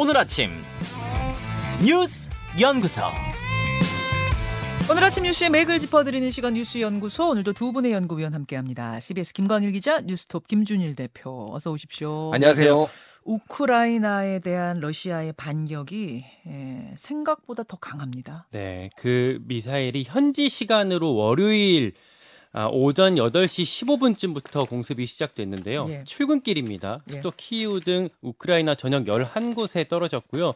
오늘 아침 뉴스 연구소. 오늘 아침 뉴스의 맥을 짚어드리는 시간 뉴스 연구소 오늘도 두 분의 연구위원 함께합니다. CBS 김광일 기자, 뉴스톱 김준일 대표 어서 오십시오. 안녕하세요. 우크라이나에 대한 러시아의 반격이 예, 생각보다 더 강합니다. 네, 그 미사일이 현지 시간으로 월요일 아, 오전 8시 15분쯤부터 공습이 시작됐는데요. 예. 출근길입니다. 예. 수도 키이우 등 우크라이나 전역 11곳에 떨어졌고요.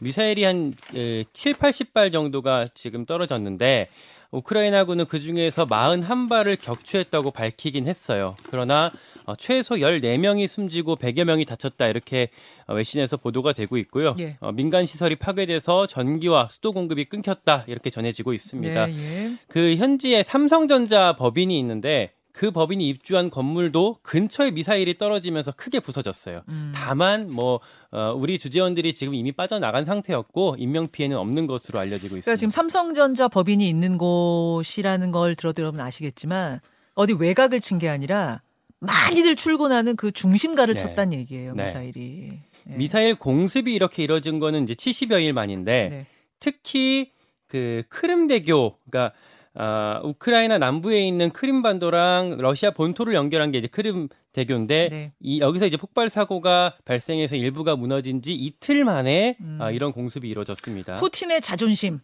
미사일이 한 에, 7, 80발 정도가 지금 떨어졌는데 우크라이나군은 그 중에서 41발을 격추했다고 밝히긴 했어요. 그러나 어, 최소 14명이 숨지고 100여 명이 다쳤다 이렇게 어, 외신에서 보도가 되고 있고요. 예. 어, 민간 시설이 파괴돼서 전기와 수도 공급이 끊겼다 이렇게 전해지고 있습니다. 예, 예. 그 현지에 삼성전자 법인이 있는데 그 법인이 입주한 건물도 근처에 미사일이 떨어지면서 크게 부서졌어요. 음. 다만 뭐 어, 우리 주재원들이 지금 이미 빠져나간 상태였고 인명 피해는 없는 것으로 알려지고 있습니다. 그러니까 지금 삼성전자 법인이 있는 곳이라는 걸 들어도 여러분 아시겠지만 어디 외곽을 친 게 아니라 많이들 출근하는 그 중심가를 네. 쳤다는 얘기예요. 네. 미사일이. 예. 미사일 공습이 이렇게 이뤄진 거는 이제 70여 일 만인데 네. 특히 그 크림대교 그러니까 아, 우크라이나 남부에 있는 크림반도랑 러시아 본토를 연결한 게 이제 크림 대교인데 네. 이 여기서 이제 폭발 사고가 발생해서 일부가 무너진 지 이틀 만에 음. 아, 이런 공습이 이루어졌습니다. 푸틴의 자존심.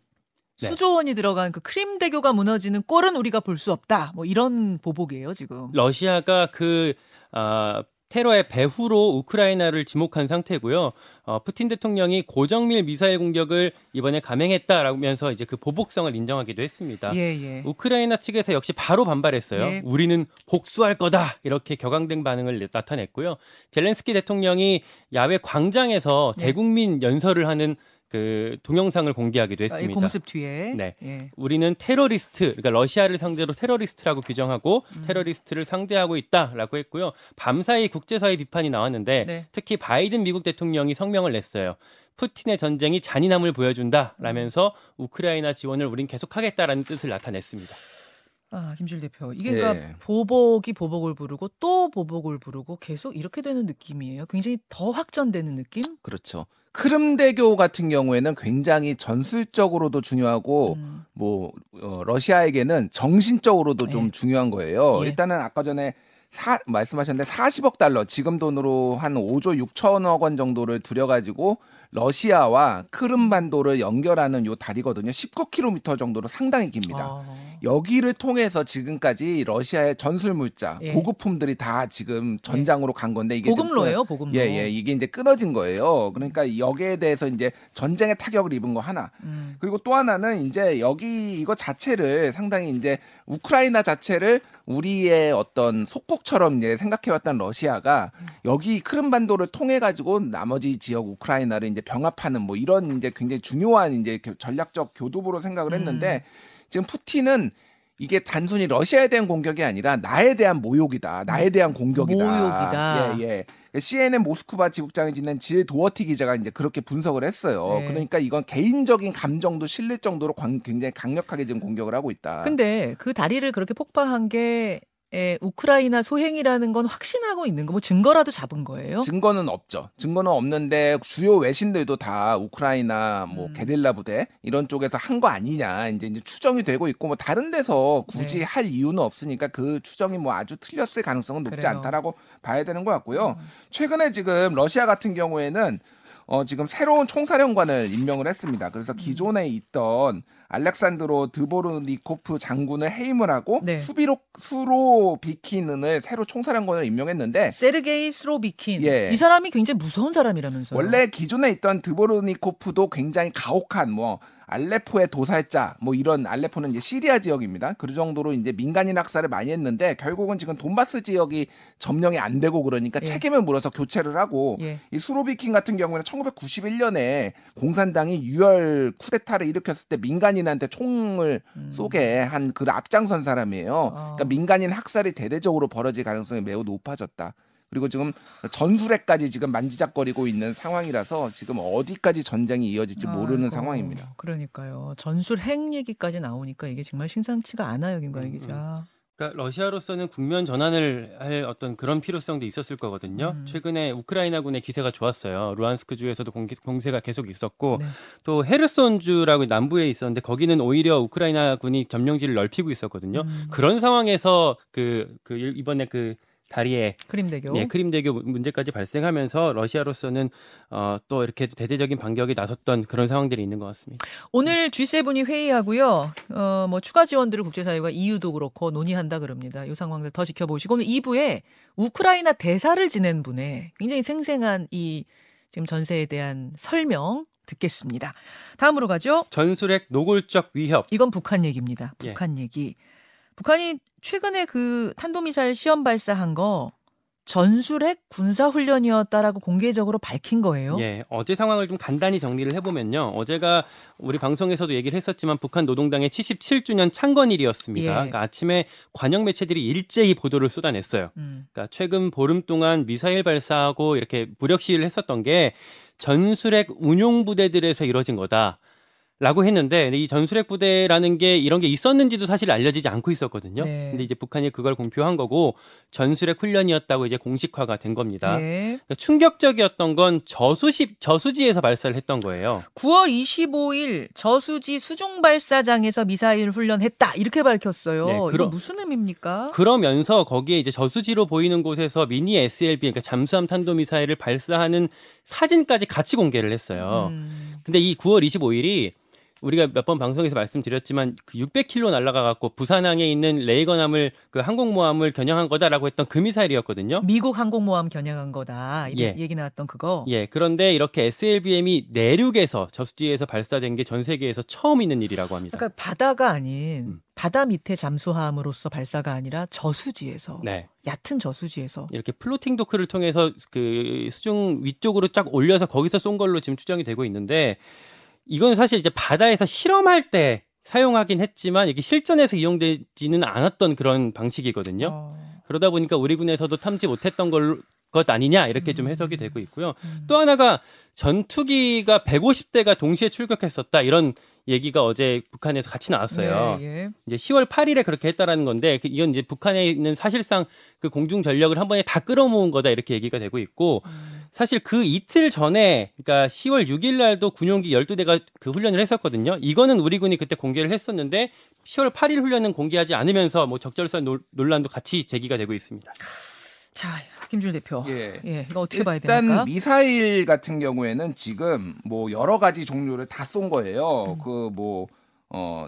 네. 수조원이 들어간 그 크림 대교가 무너지는 꼴은 우리가 볼 수 없다. 뭐 이런 보복이에요 지금. 러시아가 그 아, 테러의 배후로 우크라이나를 지목한 상태고요. 어, 푸틴 대통령이 고정밀 미사일 공격을 이번에 감행했다라면서 이제 그 보복성을 인정하기도 했습니다. 예 예. 우크라이나 측에서 역시 바로 반발했어요. 예. 우리는 복수할 거다 이렇게 격앙된 반응을 나타냈고요. 젤렌스키 대통령이 야외 광장에서 네. 대국민 연설을 하는 그 동영상을 공개하기도 아, 이 했습니다. 공습 뒤에. 네. 예. 우리는 테러리스트, 그러니까 러시아를 상대로 테러리스트라고 규정하고 음. 테러리스트를 상대하고 있다라고 했고요. 밤사이 국제사회 비판이 나왔는데 네. 특히 바이든 미국 대통령이 성명을 냈어요. 푸틴의 전쟁이 잔인함을 보여준다라면서 우크라이나 지원을 우린 계속하겠다라는 뜻을 나타냈습니다. 아 김실 대표. 이게 예. 그러니까 보복이 보복을 부르고 또 보복을 부르고 계속 이렇게 되는 느낌이에요. 굉장히 더 확전되는 느낌. 그렇죠. 크림대교 같은 경우에는 굉장히 전술적으로도 중요하고 음. 뭐 어, 러시아에게는 정신적으로도 좀 예. 중요한 거예요. 예. 일단은 아까 전에 사, 말씀하셨는데 40억 달러 지금 돈으로 한 5조 6천억 원 정도를 들여가지고 러시아와 크림반도를 연결하는 요 다리거든요. 19km 정도로 상당히 깁니다. 아. 여기를 통해서 지금까지 러시아의 전술 물자, 예. 보급품들이 다 지금 전장으로 간 건데 이게 좀 보급로예요, 보급로. 예, 예. 이게 이제 끊어진 거예요. 그러니까 여기에 대해서 이제 전쟁의 타격을 입은 거 하나. 음. 그리고 또 하나는 이제 여기 이거 자체를 상당히 이제 우크라이나 자체를 우리의 어떤 속국처럼 이제 생각해왔던 러시아가 여기 크림반도를 통해 가지고 나머지 지역 우크라이나를 이제 병합하는 뭐 이런 이제 굉장히 중요한 이제 교- 전략적 교두보로 생각을 했는데 지금 푸틴은 이게 단순히 러시아에 대한 공격이 아니라 나에 대한 모욕이다. 나에 대한 공격이다. 모욕이다. 예, 예. CNN 모스크바 지국장에 지낸 질 도어티 기자가 이제 그렇게 분석을 했어요. 네. 그러니까 이건 개인적인 감정도 실릴 정도로 광- 굉장히 강력하게 지금 공격을 하고 있다. 근데 그 다리를 그렇게 폭파한 게 에, 우크라이나 소행이라는 건 확신하고 있는 거, 뭐 증거라도 잡은 거예요? 증거는 없죠. 증거는 없는데 주요 외신들도 다 우크라이나 뭐 음. 게릴라 부대 이런 쪽에서 한 거 아니냐 이제, 이제 추정이 되고 있고 뭐 다른 데서 굳이 네. 할 이유는 없으니까 그 추정이 뭐 아주 틀렸을 가능성은 높지 그래요. 않다라고 봐야 되는 것 같고요. 음. 최근에 지금 러시아 같은 경우에는 어 지금 새로운 총사령관을 임명을 했습니다. 음. 그래서 기존에 있던 알렉산드로 드보르니코프 장군을 해임을 하고 네. 수비로 수로비키는을 새로 총사령관을 임명했는데 세르게이 스로비킨. 예. 이 사람이 굉장히 무서운 사람이라면서요. 원래 기존에 있던 드보르니코프도 굉장히 가혹한 뭐 알레포의 도살자 뭐 이런 알레포는 이제 시리아 지역입니다. 그 정도로 이제 민간인 학살을 많이 했는데 결국은 지금 돈바스 지역이 점령이 안 되고 그러니까 예. 책임을 물어서 교체를 하고 예. 이 수로비킨 같은 경우에는 1991년에 공산당이 유혈 쿠데타를 일으켰을 때 민간인한테 총을 음. 쏘게 한 그 앞장선 사람이에요. 아. 그러니까 민간인 학살이 대대적으로 벌어질 가능성이 매우 높아졌다. 그리고 지금 전술에까지 지금 만지작거리고 있는 상황이라서 지금 어디까지 전쟁이 이어질지 모르는 아이고, 상황입니다. 그러니까요. 전술 핵 얘기까지 나오니까 이게 정말 심상치가 않아요, 김관희 음, 기자. 그러니까 러시아로서는 국면 전환을 할 어떤 그런 필요성도 있었을 거거든요. 음. 최근에 우크라이나군의 기세가 좋았어요. 루안스크 주에서도 공, 공세가 계속 있었고 네. 또 헤르손주라고 남부에 있었는데 거기는 오히려 우크라이나군이 점령지를 넓히고 있었거든요. 음. 그런 상황에서 그, 그 일- 이번에 그 다리에 크림대교. 예, 크림대교 문제까지 발생하면서 러시아로서는 어, 또 이렇게 대대적인 반격에 나섰던 그런 상황들이 있는 것 같습니다. 오늘 G7이 회의하고요. 어, 뭐 추가 지원들을 국제사회가 EU도 그렇고 논의한다 그럽니다. 이 상황들 더 지켜보시고 오늘 2부에 우크라이나 대사를 지낸 분의 굉장히 생생한 이 지금 전세에 대한 설명 듣겠습니다. 다음으로 가죠. 전술핵 노골적 위협. 이건 북한 얘기입니다. 예. 북한 얘기. 북한이 최근에 그 탄도미사일 시험 발사한 거 전술핵 군사 훈련이었다라고 공개적으로 밝힌 거예요. 예, 어제 상황을 좀 간단히 정리를 해보면요. 어제가 우리 방송에서도 얘기를 했었지만 북한 노동당의 77주년 창건일이었습니다. 예. 그러니까 아침에 관영 매체들이 일제히 보도를 쏟아냈어요. 음. 그러니까 최근 보름 동안 미사일 발사하고 이렇게 무력 시위를 했었던 게 전술핵 운용 부대들에서 이뤄진 거다. 라고 했는데 이 전술핵 부대라는 게 이런 게 있었는지도 사실 알려지지 않고 있었거든요. 네. 근데 이제 북한이 그걸 공표한 거고 전술핵 훈련이었다고 이제 공식화가 된 겁니다. 예. 그러니까 충격적이었던 건 저수시 저수지에서 발사를 했던 거예요. 9월 25일 저수지 수중 발사장에서 미사일 훈련했다 이렇게 밝혔어요. 네, 그러- 무슨 의미입니까? 그러면서 거기에 이제 저수지로 보이는 곳에서 미니 SLB 그러니까 잠수함 탄도 미사일을 발사하는 사진까지 같이 공개를 했어요. 음. 근데 이 9월 25일이 우리가 몇 번 방송에서 말씀드렸지만 그 600km 날아가 갖고 부산항에 있는 레이건함을 그 항공모함을 겨냥한 거다라고 했던 그 미사일이었거든요. 미국 항공모함 겨냥한 거다. 예. 얘기 나왔던 그거. 예, 그런데 이렇게 SLBM이 내륙에서 저수지에서 발사된 게 전 세계에서 처음 있는 일이라고 합니다. 그러니까 바다가 아닌 음. 바다 밑에 잠수함으로서 발사가 아니라 저수지에서 네. 얕은 저수지에서 이렇게 플로팅 도크를 통해서 그 수중 위쪽으로 쫙 올려서 거기서 쏜 걸로 지금 추정이 되고 있는데 이건 사실 이제 바다에서 실험할 때 사용하긴 했지만 이게 실전에서 이용되지는 않았던 그런 방식이거든요. 어. 그러다 보니까 우리 군에서도 탐지 못했던 걸, 것 아니냐 이렇게 좀 음. 해석이 되고 있고요. 음. 또 하나가 전투기가 150대가 동시에 출격했었다 이런 얘기가 어제 북한에서 같이 나왔어요. 예, 예. 이제 10월 8일에 그렇게 했다라는 건데 그 이건 이제 북한에 있는 사실상 그 공중 전력을 한 번에 다 끌어모은 거다 이렇게 얘기가 되고 있고 음. 사실 그 이틀 전에 그러니까 10월 6일 날도 군용기 12대가 그 훈련을 했었거든요. 이거는 우리 군이 그때 공개를 했었는데 10월 8일 훈련은 공개하지 않으면서 뭐 적절성 논- 논란도 같이 제기가 되고 있습니다. 자, 김준 대표. 예. 예, 이거 어떻게 봐야 일단 됩니까? 미사일 같은 경우에는 지금 뭐 여러 가지 종류를 다 쏜 거예요. 음. 그뭐 어,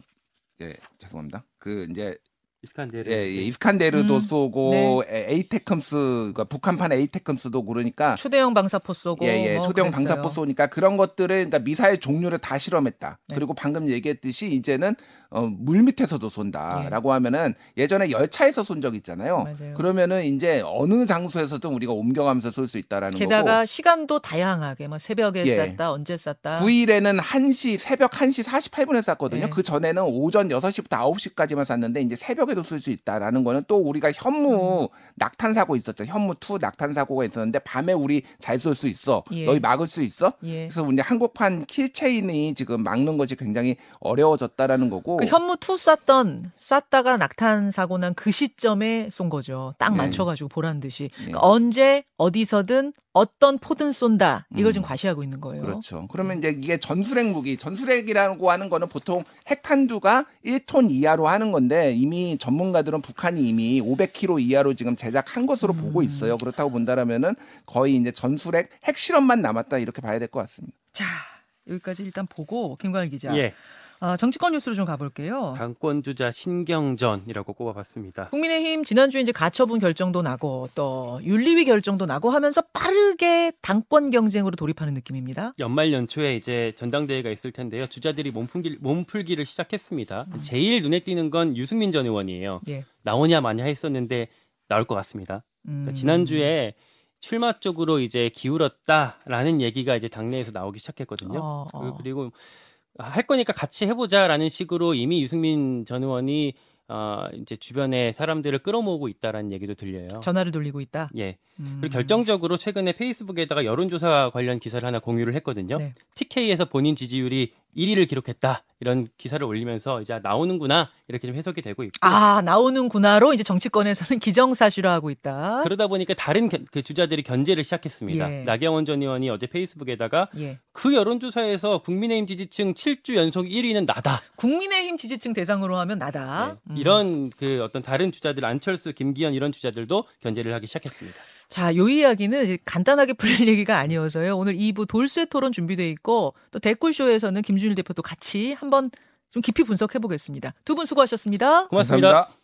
예, 죄송합니다. 그 이제 이스칸데르. 예, 예, 이스칸데르도 음, 쏘고 에- 에이테컴스 그러니까 북한판 에이테컴스도 그러니까 초대형 방사포 쏘고 예, 예, 뭐 초대형 그랬어요. 방사포 쏘니까 그런 것들을 그러니까 미사일 종류를 다 실험했다. 네. 그리고 방금 얘기했듯이 이제는 어, 물 밑에서도 쏜다라고 하면은 예전에 열차에서 쏜 적 있잖아요. 맞아요. 그러면은 이제 어느 장소에서든 우리가 옮겨가면서 쏠 수 있다라는 게다가 거고. 시간도 다양하게 뭐 새벽에 예. 쐈다 언제 쐈다 9일에는 1시 새벽 1시 48분에 쐈거든요. 네. 그 전에는 오전 6시부터 9시까지만 쐈는데 이제 새벽에도 쏠 수 있다라는 거는 또 우리가 현무 음. 낙탄 사고 있었죠. 현무 2 낙탄 사고가 있었는데 밤에 우리 잘 쏠 수 있어. 예. 너희 막을 수 있어? 예. 그래서 이제 한국판 kill chain이 지금 막는 것이 굉장히 어려워졌다라는 거고. 그 현무 two 쐈던 쐈다가 낙탄 사고 난 그 시점에 쏜 거죠. 딱 네. 맞춰가지고 보란 듯이 네. 그러니까 언제 어디서든 어떤 포든 쏜다 이걸 음. 지금 과시하고 있는 거예요. 그렇죠. 그러면 이제 이게 전술핵 무기, 전술핵이라고 하는 거는 보통 핵탄두가 1톤 이하로 하는 건데 이미 전문가들은 북한이 이미 500kg 이하로 지금 제작한 것으로 보고 음. 있어요. 그렇다고 본다라면은 거의 이제 전술핵 핵실험만 남았다 이렇게 봐야 될 것 같습니다. 자 여기까지 일단 보고 김광일 기자. 예. 아, 정치권 뉴스로 좀 가볼게요. 당권 주자 신경전이라고 꼽아봤습니다. 국민의힘 지난주에 이제 가처분 결정도 나고 또 윤리위 결정도 나고 하면서 빠르게 당권 경쟁으로 돌입하는 느낌입니다. 연말 연초에 이제 전당대회가 있을 텐데요. 주자들이 몸풀기, 몸풀기를 시작했습니다. 제일 눈에 띄는 건 유승민 전 의원이에요. 예. 나오냐 마냐 했었는데 나올 것 같습니다. 음. 그러니까 지난주에 출마 쪽으로 이제 기울었다라는 얘기가 이제 당내에서 나오기 시작했거든요. 어, 어. 그- 그리고 할 거니까 같이 해보자라는 식으로 이미 유승민 전 의원이 어, 이제 주변에 사람들을 끌어모으고 있다라는 얘기도 들려요. 전화를 돌리고 있다. 예. 음. 그리고 결정적으로 최근에 페이스북에다가 여론조사 관련 기사를 하나 공유를 했거든요. 네. TK에서 본인 지지율이 1위를 기록했다 이런 기사를 올리면서 이제 나오는구나 이렇게 좀 해석이 되고 있고 아 나오는구나로 이제 정치권에서는 기정사실화하고 있다. 그러다 보니까 다른 견- 그 주자들이 견제를 시작했습니다. 예. 나경원 전 의원이 어제 페이스북에다가 예. 그 여론조사에서 국민의힘 지지층 7주 연속 1위는 나다. 국민의힘 지지층 대상으로 하면 나다. 네. 음. 이런 그 어떤 다른 주자들 안철수, 김기현 이런 주자들도 견제를 하기 시작했습니다. 자, 요 이야기는 간단하게 풀릴 얘기가 아니어서요. 오늘 2부 돌쇠 토론 준비돼 있고 또 댓글쇼에서는 김준일 대표도 같이 한번 좀 깊이 분석해 보겠습니다. 두 분 수고하셨습니다. 고맙습니다. 감사합니다.